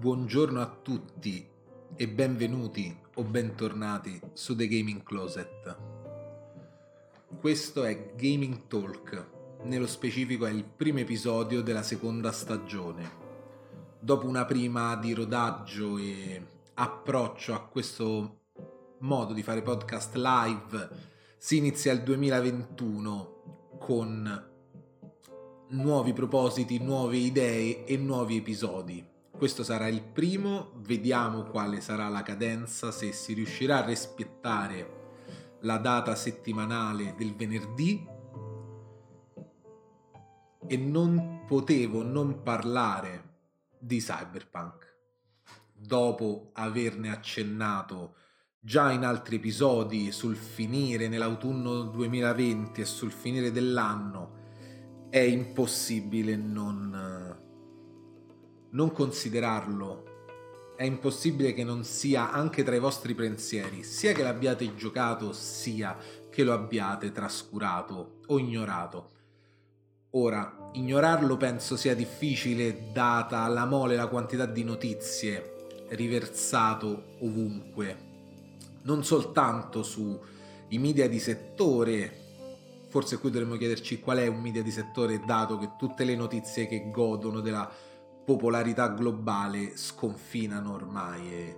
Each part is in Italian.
buongiorno a tutti e benvenuti o bentornati su The Gaming Closet. Questo è Gaming Talk, nello specifico è il primo episodio della seconda stagione. Dopo una prima di rodaggio e approccio a questo modo di fare podcast live, si inizia il 2021 con nuovi propositi, nuove idee e nuovi episodi. Questo sarà il primo, vediamo quale sarà la cadenza, se si riuscirà a rispettare la data settimanale del venerdì. E non potevo non parlare di Cyberpunk. Dopo averne accennato già in altri episodi sul finire nell'autunno 2020 e sul finire dell'anno è impossibile non, non considerarlo. È impossibile che non sia anche tra i vostri pensieri, sia che l'abbiate giocato, sia che lo abbiate trascurato o ignorato. Ora, ignorarlo penso sia difficile data la mole, la quantità di notizie riversato ovunque, non soltanto sui media di settore, forse qui dovremmo chiederci qual è un media di settore, dato che tutte le notizie che godono della popolarità globale sconfinano ormai.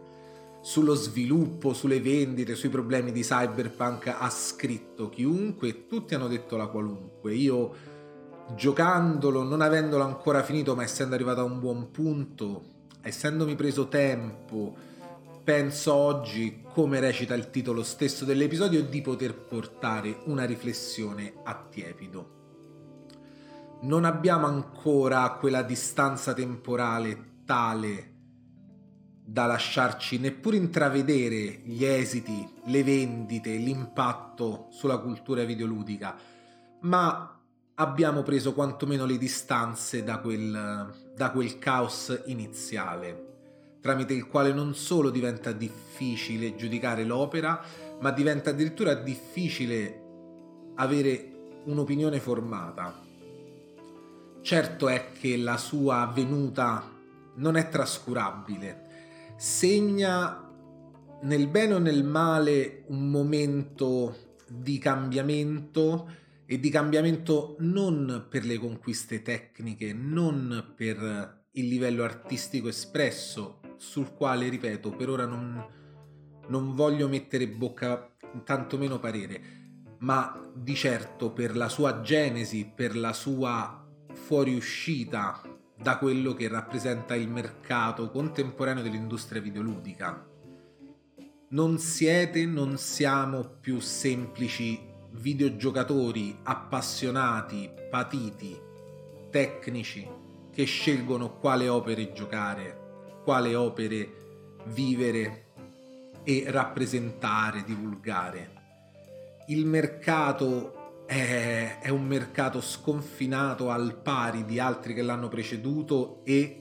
Sullo sviluppo, sulle vendite, sui problemi di cyberpunk ha scritto chiunque tutti hanno detto la qualunque. Io giocandolo, non avendolo ancora finito, ma essendo arrivato a un buon punto, essendomi preso tempo, penso oggi, come recita il titolo stesso dell'episodio, di poter portare una riflessione a tiepido. Non abbiamo ancora quella distanza temporale tale da lasciarci neppure intravedere gli esiti, le vendite, l'impatto sulla cultura videoludica, ma abbiamo preso quantomeno le distanze da quel, da quel caos iniziale tramite il quale non solo diventa difficile giudicare l'opera, ma diventa addirittura difficile avere un'opinione formata. Certo è che la sua venuta non è trascurabile, segna nel bene o nel male un momento di cambiamento e di cambiamento non per le conquiste tecniche, non per il livello artistico espresso, sul quale, ripeto, per ora non, non voglio mettere bocca, tantomeno parere, ma di certo per la sua genesi, per la sua fuoriuscita da quello che rappresenta il mercato contemporaneo dell'industria videoludica. Non siete, non siamo più semplici videogiocatori appassionati, patiti, tecnici, che scelgono quale opere giocare quale opere vivere e rappresentare, divulgare. Il mercato è, è, un mercato sconfinato al pari di altri che l'hanno preceduto e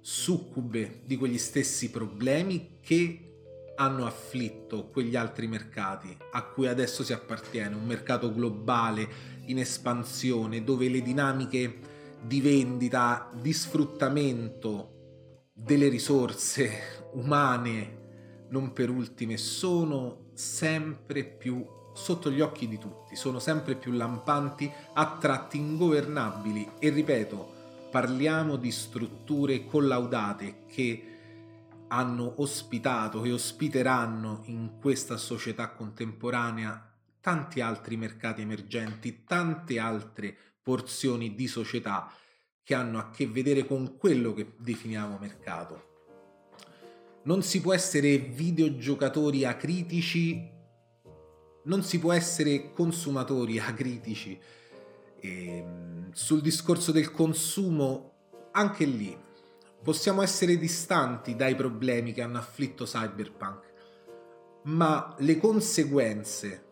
succube di quegli stessi problemi che hanno afflitto quegli altri mercati a cui adesso si appartiene, un mercato globale in espansione dove le dinamiche di vendita, di sfruttamento delle risorse umane, non per ultime, sono sempre più sotto gli occhi di tutti, sono sempre più lampanti, a tratti ingovernabili e ripeto, parliamo di strutture collaudate che hanno ospitato e ospiteranno in questa società contemporanea tanti altri mercati emergenti, tante altre porzioni di società che hanno a che vedere con quello che definiamo mercato. Non si può essere videogiocatori acritici, non si può essere consumatori acritici. E ehm, sul discorso del consumo, anche lì, possiamo essere distanti dai problemi che hanno afflitto Cyberpunk, ma le conseguenze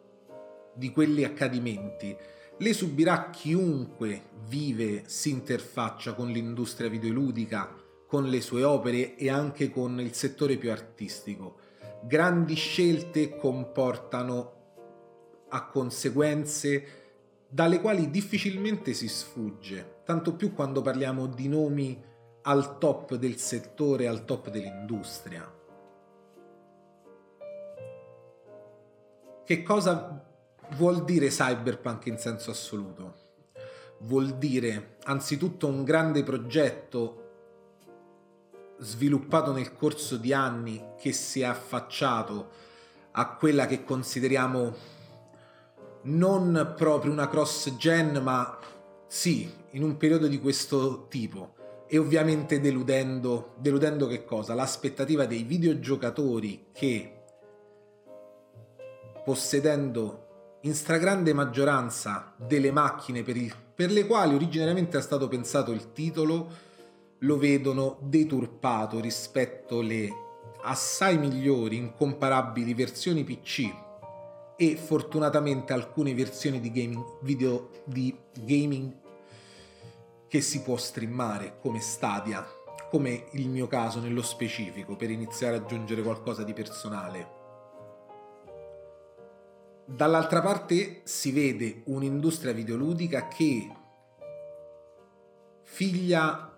di quegli accadimenti le subirà chiunque vive, si interfaccia con l'industria videoludica, con le sue opere e anche con il settore più artistico. Grandi scelte comportano a conseguenze dalle quali difficilmente si sfugge, tanto più quando parliamo di nomi al top del settore, al top dell'industria. Che cosa vuol dire cyberpunk in senso assoluto? Vuol dire anzitutto un grande progetto sviluppato nel corso di anni che si è affacciato a quella che consideriamo non proprio una cross gen, ma sì, in un periodo di questo tipo. E ovviamente deludendo, deludendo che cosa? L'aspettativa dei videogiocatori che possedendo in stragrande maggioranza delle macchine per, il, per le quali originariamente è stato pensato il titolo, lo vedono deturpato rispetto alle assai migliori, incomparabili versioni PC e fortunatamente alcune versioni di gaming, video di gaming che si può streamare come Stadia, come il mio caso nello specifico, per iniziare ad aggiungere qualcosa di personale. Dall'altra parte si vede un'industria videoludica che figlia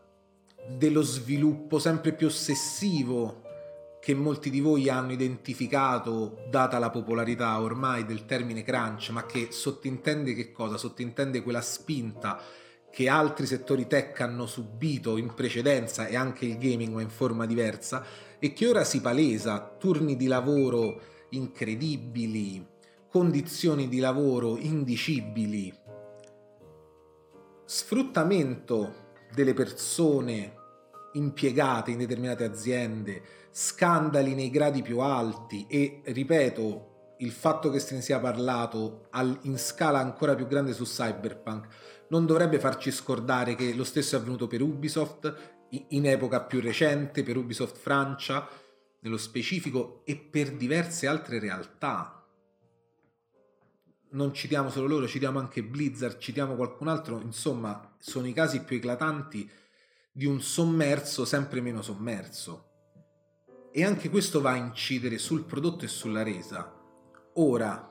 dello sviluppo sempre più ossessivo che molti di voi hanno identificato data la popolarità ormai del termine crunch, ma che sottintende che cosa? Sottintende quella spinta che altri settori tech hanno subito in precedenza e anche il gaming ma in forma diversa e che ora si palesa, turni di lavoro incredibili, condizioni di lavoro indicibili, sfruttamento delle persone impiegate in determinate aziende, scandali nei gradi più alti e, ripeto, il fatto che se ne sia parlato in scala ancora più grande su Cyberpunk non dovrebbe farci scordare che lo stesso è avvenuto per Ubisoft in epoca più recente, per Ubisoft Francia nello specifico e per diverse altre realtà. Non citiamo solo loro, citiamo anche Blizzard, citiamo qualcun altro, insomma, sono i casi più eclatanti di un sommerso sempre meno sommerso. E anche questo va a incidere sul prodotto e sulla resa. Ora,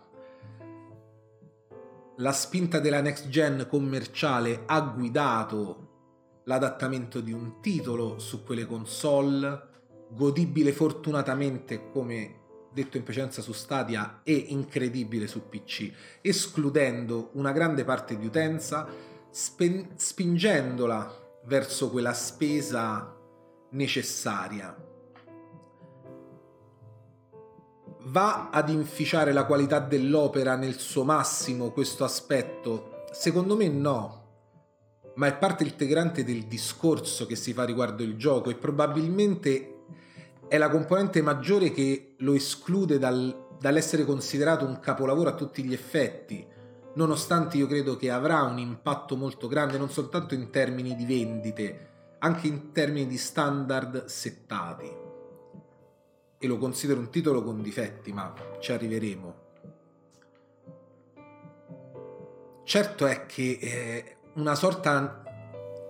la spinta della next gen commerciale ha guidato l'adattamento di un titolo su quelle console, godibile fortunatamente come detto in precedenza su Stadia e incredibile su PC, escludendo una grande parte di utenza, spen- spingendola verso quella spesa necessaria. Va ad inficiare la qualità dell'opera nel suo massimo questo aspetto? Secondo me no, ma è parte integrante del discorso che si fa riguardo il gioco e probabilmente è la componente maggiore che lo esclude dal, dall'essere considerato un capolavoro a tutti gli effetti, nonostante io credo che avrà un impatto molto grande non soltanto in termini di vendite, anche in termini di standard settati. E lo considero un titolo con difetti, ma ci arriveremo. Certo è che è una sorta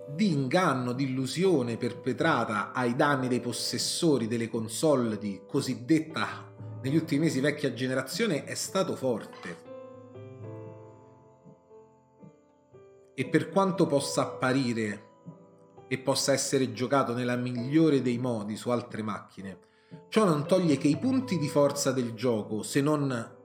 di inganno, di illusione perpetrata ai danni dei possessori delle console di cosiddetta negli ultimi mesi vecchia generazione è stato forte. E per quanto possa apparire e possa essere giocato nella migliore dei modi su altre macchine, ciò non toglie che i punti di forza del gioco, se non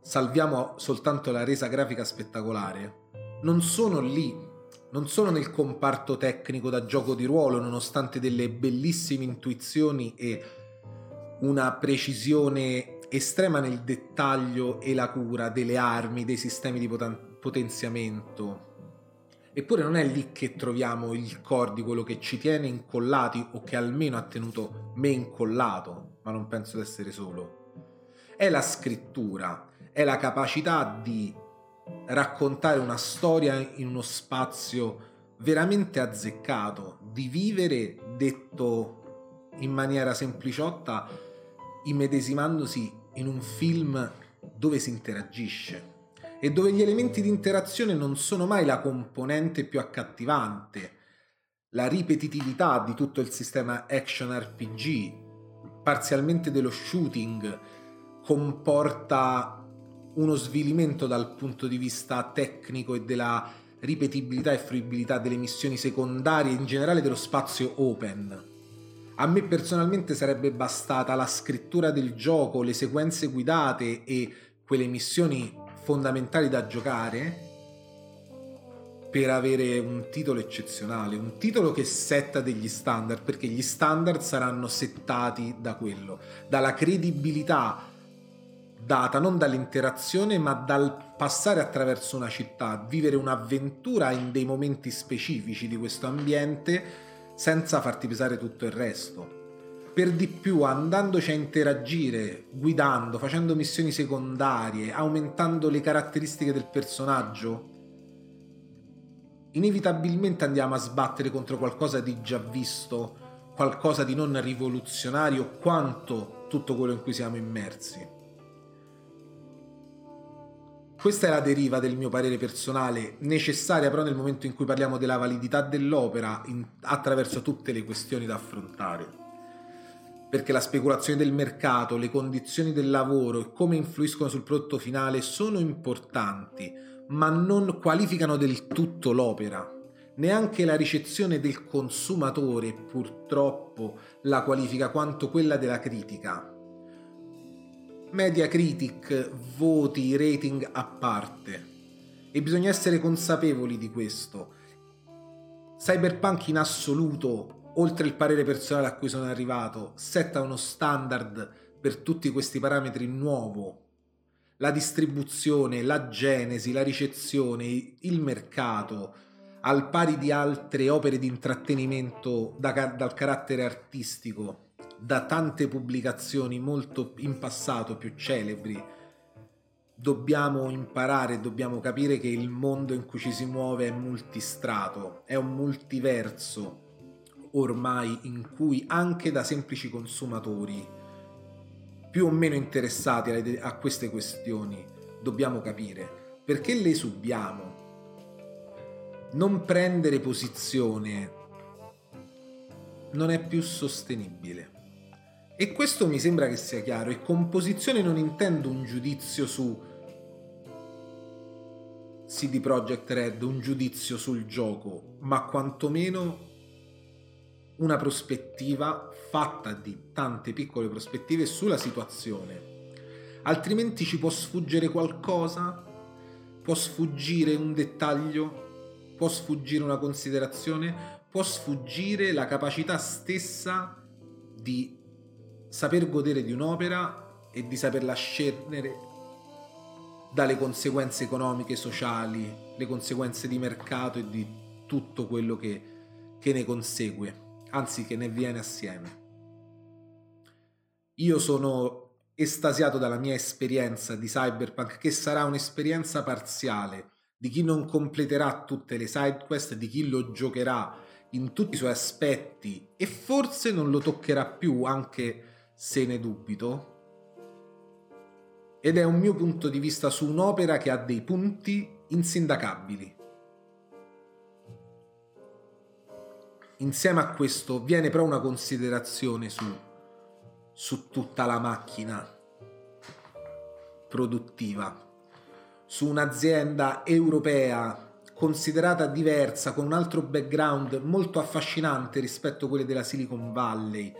salviamo soltanto la resa grafica spettacolare, non sono lì non sono nel comparto tecnico da gioco di ruolo, nonostante delle bellissime intuizioni e una precisione estrema nel dettaglio e la cura delle armi, dei sistemi di poten- potenziamento. Eppure non è lì che troviamo il core di quello che ci tiene incollati o che almeno ha tenuto me incollato, ma non penso di essere solo. È la scrittura, è la capacità di raccontare una storia in uno spazio veramente azzeccato, di vivere, detto in maniera sempliciotta, immedesimandosi in un film dove si interagisce e dove gli elementi di interazione non sono mai la componente più accattivante. La ripetitività di tutto il sistema action RPG, parzialmente dello shooting, comporta uno svilimento dal punto di vista tecnico e della ripetibilità e fruibilità delle missioni secondarie, in generale dello spazio open. A me personalmente sarebbe bastata la scrittura del gioco, le sequenze guidate e quelle missioni fondamentali da giocare per avere un titolo eccezionale, un titolo che setta degli standard, perché gli standard saranno settati da quello, dalla credibilità data non dall'interazione ma dal passare attraverso una città, vivere un'avventura in dei momenti specifici di questo ambiente senza farti pesare tutto il resto. Per di più, andandoci a interagire, guidando, facendo missioni secondarie, aumentando le caratteristiche del personaggio, inevitabilmente andiamo a sbattere contro qualcosa di già visto, qualcosa di non rivoluzionario quanto tutto quello in cui siamo immersi. Questa è la deriva del mio parere personale, necessaria però nel momento in cui parliamo della validità dell'opera in, attraverso tutte le questioni da affrontare. Perché la speculazione del mercato, le condizioni del lavoro e come influiscono sul prodotto finale sono importanti, ma non qualificano del tutto l'opera. Neanche la ricezione del consumatore purtroppo la qualifica quanto quella della critica. Mediacritic, voti, rating a parte. E bisogna essere consapevoli di questo. Cyberpunk in assoluto, oltre il parere personale a cui sono arrivato, setta uno standard per tutti questi parametri nuovo. La distribuzione, la genesi, la ricezione, il mercato, al pari di altre opere di intrattenimento da, dal carattere artistico, da tante pubblicazioni molto in passato più celebri, dobbiamo imparare, dobbiamo capire che il mondo in cui ci si muove è multistrato, è un multiverso ormai in cui anche da semplici consumatori più o meno interessati a queste questioni, dobbiamo capire perché le subiamo. Non prendere posizione non è più sostenibile. E questo mi sembra che sia chiaro. E con posizione non intendo un giudizio su CD Projekt Red, un giudizio sul gioco, ma quantomeno una prospettiva fatta di tante piccole prospettive sulla situazione. Altrimenti ci può sfuggire qualcosa, può sfuggire un dettaglio, può sfuggire una considerazione, può sfuggire la capacità stessa di saper godere di un'opera e di saperla scendere dalle conseguenze economiche, sociali, le conseguenze di mercato e di tutto quello che, che ne consegue anzi che ne viene assieme. Io sono estasiato dalla mia esperienza di cyberpunk, che sarà un'esperienza parziale di chi non completerà tutte le side quest, di chi lo giocherà in tutti i suoi aspetti e forse non lo toccherà più, anche se ne dubito. Ed è un mio punto di vista su un'opera che ha dei punti insindacabili. Insieme a questo viene però una considerazione su, su tutta la macchina produttiva, su un'azienda europea considerata diversa, con un altro background molto affascinante rispetto a quelle della Silicon Valley,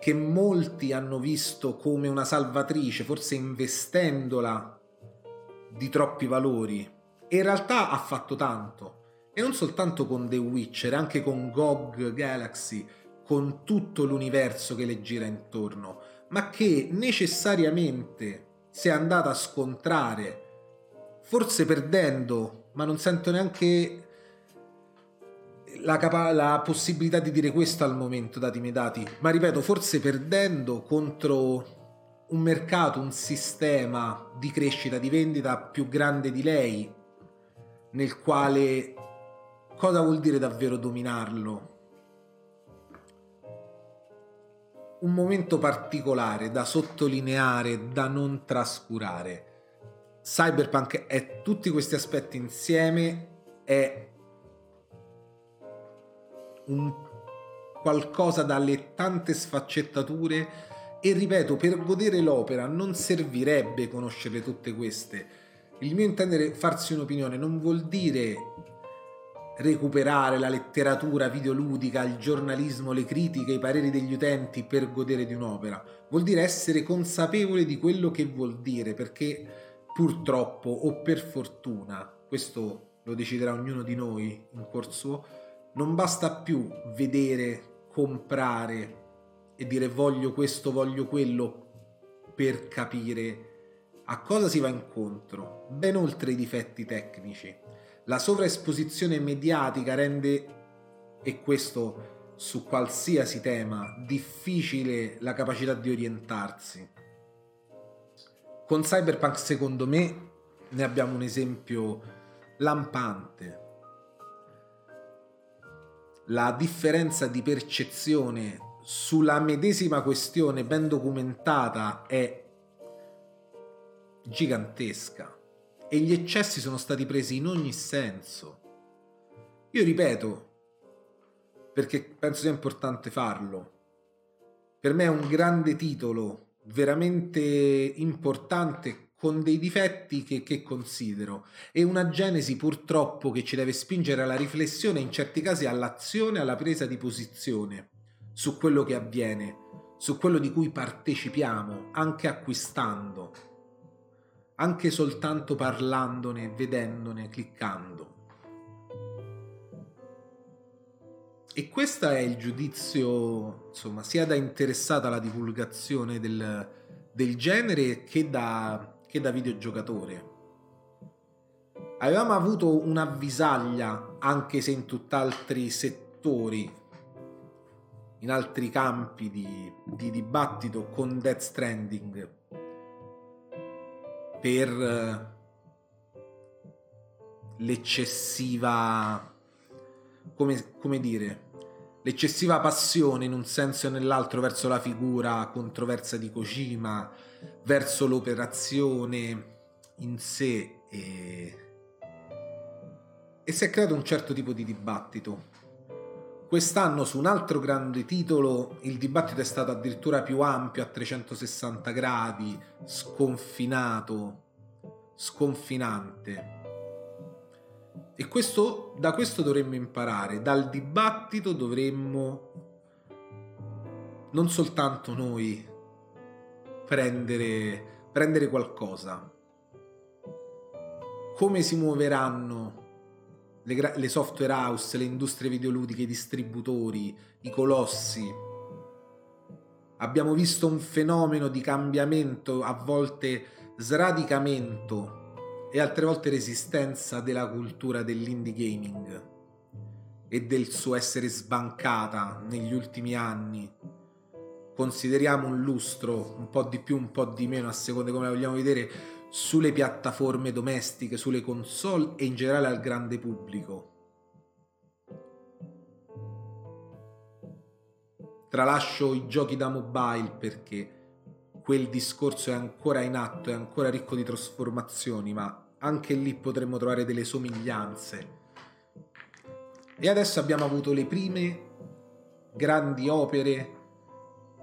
che molti hanno visto come una salvatrice, forse investendola di troppi valori, e in realtà ha fatto tanto e non soltanto con The Witcher, anche con GOG Galaxy, con tutto l'universo che le gira intorno, ma che necessariamente si è andata a scontrare, forse perdendo, ma non sento neanche la, capa- la possibilità di dire questo al momento, dati i dati, ma ripeto, forse perdendo contro un mercato, un sistema di crescita, di vendita più grande di lei, nel quale Cosa vuol dire davvero dominarlo? Un momento particolare da sottolineare, da non trascurare. Cyberpunk è tutti questi aspetti insieme, è un qualcosa dalle tante sfaccettature e ripeto, per godere l'opera non servirebbe conoscere tutte queste. Il mio intendere farsi un'opinione non vuol dire recuperare la letteratura videoludica, il giornalismo, le critiche, i pareri degli utenti per godere di un'opera. Vuol dire essere consapevole di quello che vuol dire, perché purtroppo o per fortuna, questo lo deciderà ognuno di noi in corso, non basta più vedere, comprare e dire voglio questo, voglio quello per capire a cosa si va incontro, ben oltre i difetti tecnici. La sovraesposizione mediatica rende, e questo su qualsiasi tema, difficile la capacità di orientarsi. Con Cyberpunk, secondo me, ne abbiamo un esempio lampante. La differenza di percezione sulla medesima questione ben documentata è gigantesca e gli eccessi sono stati presi in ogni senso. Io ripeto, perché penso sia importante farlo, per me è un grande titolo, veramente importante, con dei difetti che, che considero, e una genesi purtroppo che ci deve spingere alla riflessione, in certi casi all'azione, alla presa di posizione su quello che avviene, su quello di cui partecipiamo, anche acquistando, anche soltanto parlandone, vedendone, cliccando. E questo è il giudizio, insomma, sia da interessata alla divulgazione del, del genere che da, che da videogiocatore. Avevamo avuto un'avvisaglia, anche se in tutt'altri settori, in altri campi di, di dibattito con Death Stranding per eh, l'eccessiva come, come dire l'eccessiva passione in un senso o nell'altro verso la figura controversa di Kojima verso l'operazione in sé e, e si è creato un certo tipo di dibattito Quest'anno su un altro grande titolo il dibattito è stato addirittura più ampio a 360 gradi, sconfinato, sconfinante. E questo, da questo dovremmo imparare, dal dibattito dovremmo non soltanto noi prendere, prendere qualcosa. Come si muoveranno le, le software house, le industrie videoludiche, i distributori, i colossi. Abbiamo visto un fenomeno di cambiamento, a volte sradicamento e altre volte resistenza della cultura dell'indie gaming e del suo essere sbancata negli ultimi anni. Consideriamo un lustro, un po' di più, un po' di meno, a seconda come la vogliamo vedere, sulle piattaforme domestiche, sulle console e in generale al grande pubblico. Tralascio i giochi da mobile perché quel discorso è ancora in atto, è ancora ricco di trasformazioni, ma anche lì potremmo trovare delle somiglianze. E adesso abbiamo avuto le prime grandi opere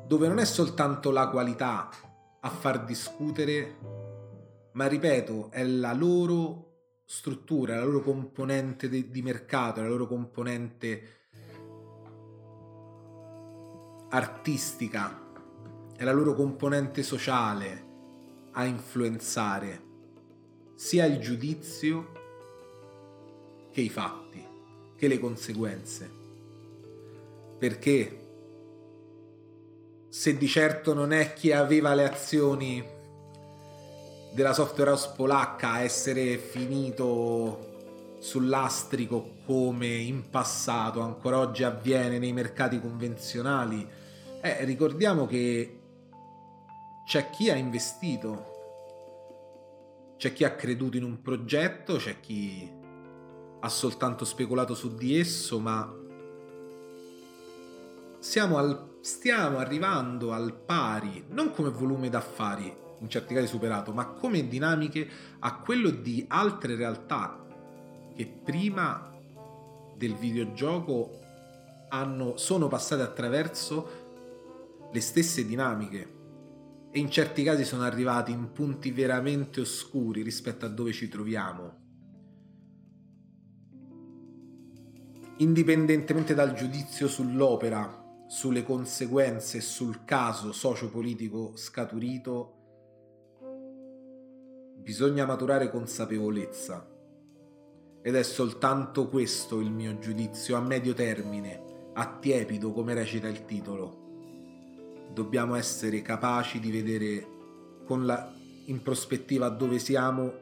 dove non è soltanto la qualità a far discutere, ma ripeto, è la loro struttura, la loro componente de- di mercato, la loro componente artistica, è la loro componente sociale a influenzare sia il giudizio che i fatti, che le conseguenze. Perché se di certo non è chi aveva le azioni della software house polacca essere finito sull'astrico come in passato ancora oggi avviene nei mercati convenzionali, eh, ricordiamo che c'è chi ha investito, c'è chi ha creduto in un progetto, c'è chi ha soltanto speculato su di esso, ma al, stiamo arrivando al pari, non come volume d'affari, in certi casi superato, ma come dinamiche a quello di altre realtà che prima del videogioco hanno, sono passate attraverso le stesse dinamiche e in certi casi sono arrivati in punti veramente oscuri rispetto a dove ci troviamo. indipendentemente dal giudizio sull'opera, sulle conseguenze sul caso sociopolitico scaturito, bisogna maturare consapevolezza. Ed è soltanto questo il mio giudizio a medio termine, a tiepido come recita il titolo. Dobbiamo essere capaci di vedere la, in prospettiva dove siamo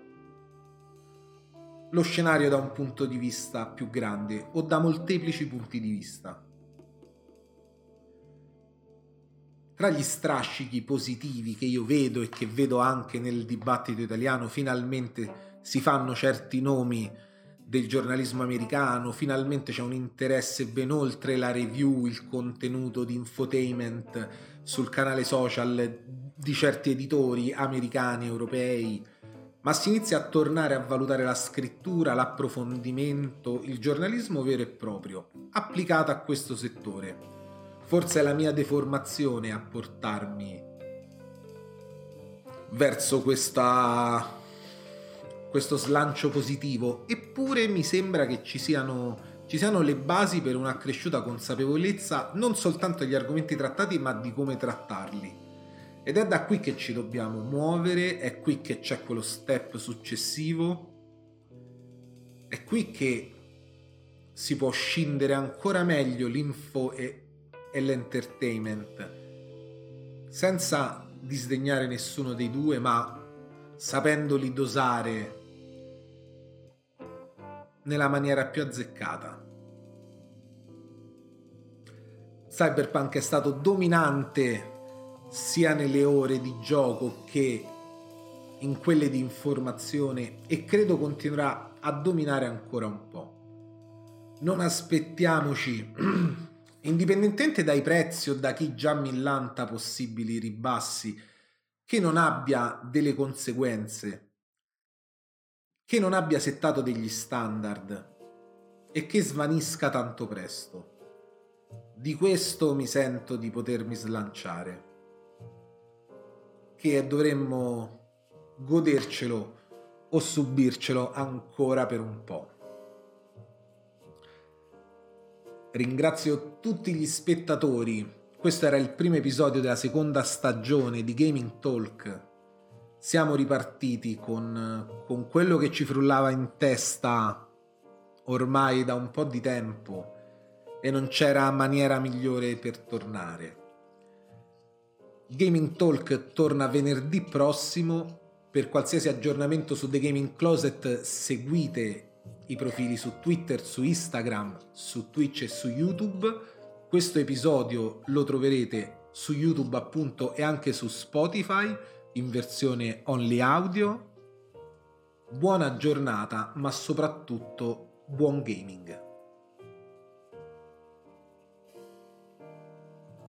lo scenario da un punto di vista più grande o da molteplici punti di vista. Tra gli strascichi positivi che io vedo e che vedo anche nel dibattito italiano, finalmente si fanno certi nomi del giornalismo americano, finalmente c'è un interesse ben oltre la review, il contenuto di infotainment sul canale social di certi editori americani, europei, ma si inizia a tornare a valutare la scrittura, l'approfondimento, il giornalismo vero e proprio, applicato a questo settore. Forse è la mia deformazione a portarmi verso questa, questo slancio positivo, eppure mi sembra che ci siano, ci siano le basi per un'accresciuta consapevolezza non soltanto degli argomenti trattati, ma di come trattarli. Ed è da qui che ci dobbiamo muovere, è qui che c'è quello step successivo, è qui che si può scindere ancora meglio l'info e, e l'entertainment, senza disdegnare nessuno dei due, ma sapendoli dosare nella maniera più azzeccata. Cyberpunk è stato dominante sia nelle ore di gioco che in quelle di informazione e credo continuerà a dominare ancora un po'. Non aspettiamoci, indipendentemente dai prezzi o da chi già millanta possibili ribassi, che non abbia delle conseguenze, che non abbia settato degli standard e che svanisca tanto presto. Di questo mi sento di potermi slanciare che dovremmo godercelo o subircelo ancora per un po'. Ringrazio tutti gli spettatori. Questo era il primo episodio della seconda stagione di Gaming Talk. Siamo ripartiti con, con quello che ci frullava in testa ormai da un po' di tempo e non c'era maniera migliore per tornare. Gaming Talk torna venerdì prossimo. Per qualsiasi aggiornamento su The Gaming Closet seguite i profili su Twitter, su Instagram, su Twitch e su YouTube. Questo episodio lo troverete su YouTube appunto e anche su Spotify in versione only audio. Buona giornata, ma soprattutto buon gaming.